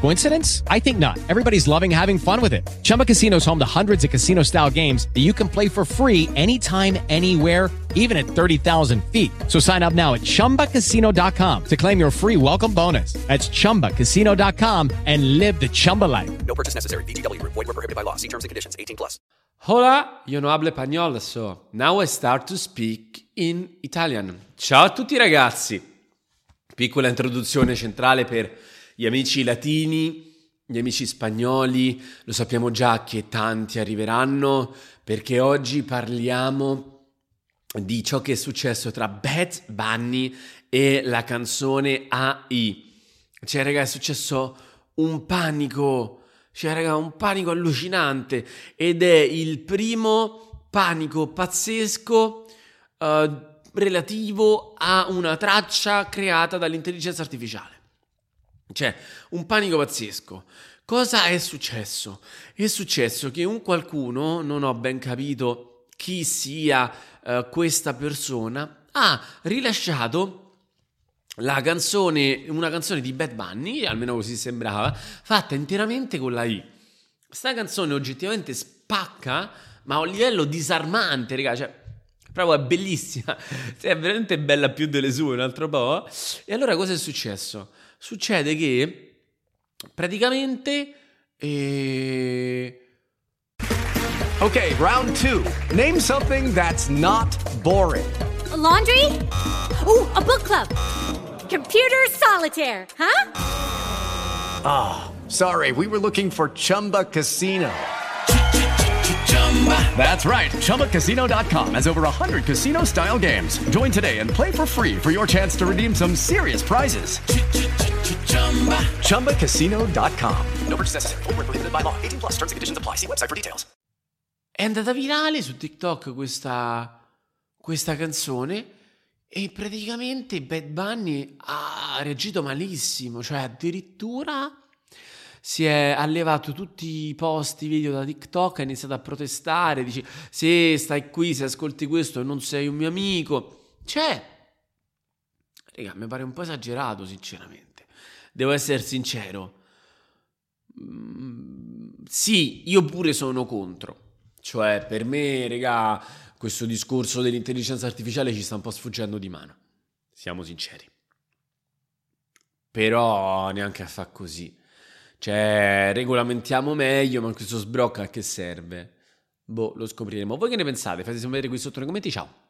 Coincidence? I think not. Everybody's loving having fun with it. Chumba Casino is home to hundreds of casino-style games that you can play for free anytime, anywhere even at 30,000 feet. So sign up now at ChumbaCasino.com to claim your free welcome bonus. That's ChumbaCasino.com and live the Chumba life. No purchase necessary. BGW. Void were prohibited by law. See terms and conditions. 18 plus. Hola, io non hablo español, so now I start to speak in Italian. Ciao a tutti ragazzi. Piccola introduzione centrale per gli amici latini, gli amici spagnoli. Lo sappiamo già che tanti arriveranno perché oggi parliamo di ciò che è successo tra Bad Bunny e la canzone AI. Cioè, raga, è successo un panico, cioè, raga, un panico allucinante ed è il primo panico pazzesco uh, relativo a una traccia creata dall'intelligenza artificiale. Cioè, un panico pazzesco. Cosa è successo? È successo che un qualcuno, non ho ben capito chi sia uh, questa persona, ha rilasciato la canzone, una canzone di Bad Bunny, almeno così sembrava, fatta interamente con la I. Sta canzone oggettivamente spacca, ma a un livello disarmante, raga, cioè proprio è bellissima, cioè, è veramente bella più delle sue, un altro po'. E allora cosa è successo? Succede che praticamente eh... Okay, round 2. Name something that's not boring. A laundry? Ooh, a book club. Computer solitaire, huh? Ah, oh, sorry. We were looking for Chumba Casino. That's right. ChumbaCasino.com has over 100 casino style games. Join today and play for free for your chance to redeem some serious prizes. ChumbaCasino.com. No purchase necessary. By law. 18 plus terms and conditions apply. See website for details. È andata virale su TikTok questa, questa canzone e praticamente Bad Bunny ha reagito malissimo, cioè addirittura si è allevato tutti i post, i video da TikTok, ha iniziato a protestare, dice se stai qui, se ascolti questo non sei un mio amico. Cioè, raga, mi pare un po' esagerato sinceramente, devo essere sincero. Mm, sì, io pure sono contro. Cioè, per me, raga, questo discorso dell'intelligenza artificiale ci sta un po' sfuggendo di mano. Siamo sinceri. Però neanche a fa così. Cioè, regolamentiamo meglio, ma questo sbrocca a che serve? Boh, lo scopriremo. Voi che ne pensate? Fatemi sapere qui sotto nei commenti. Ciao.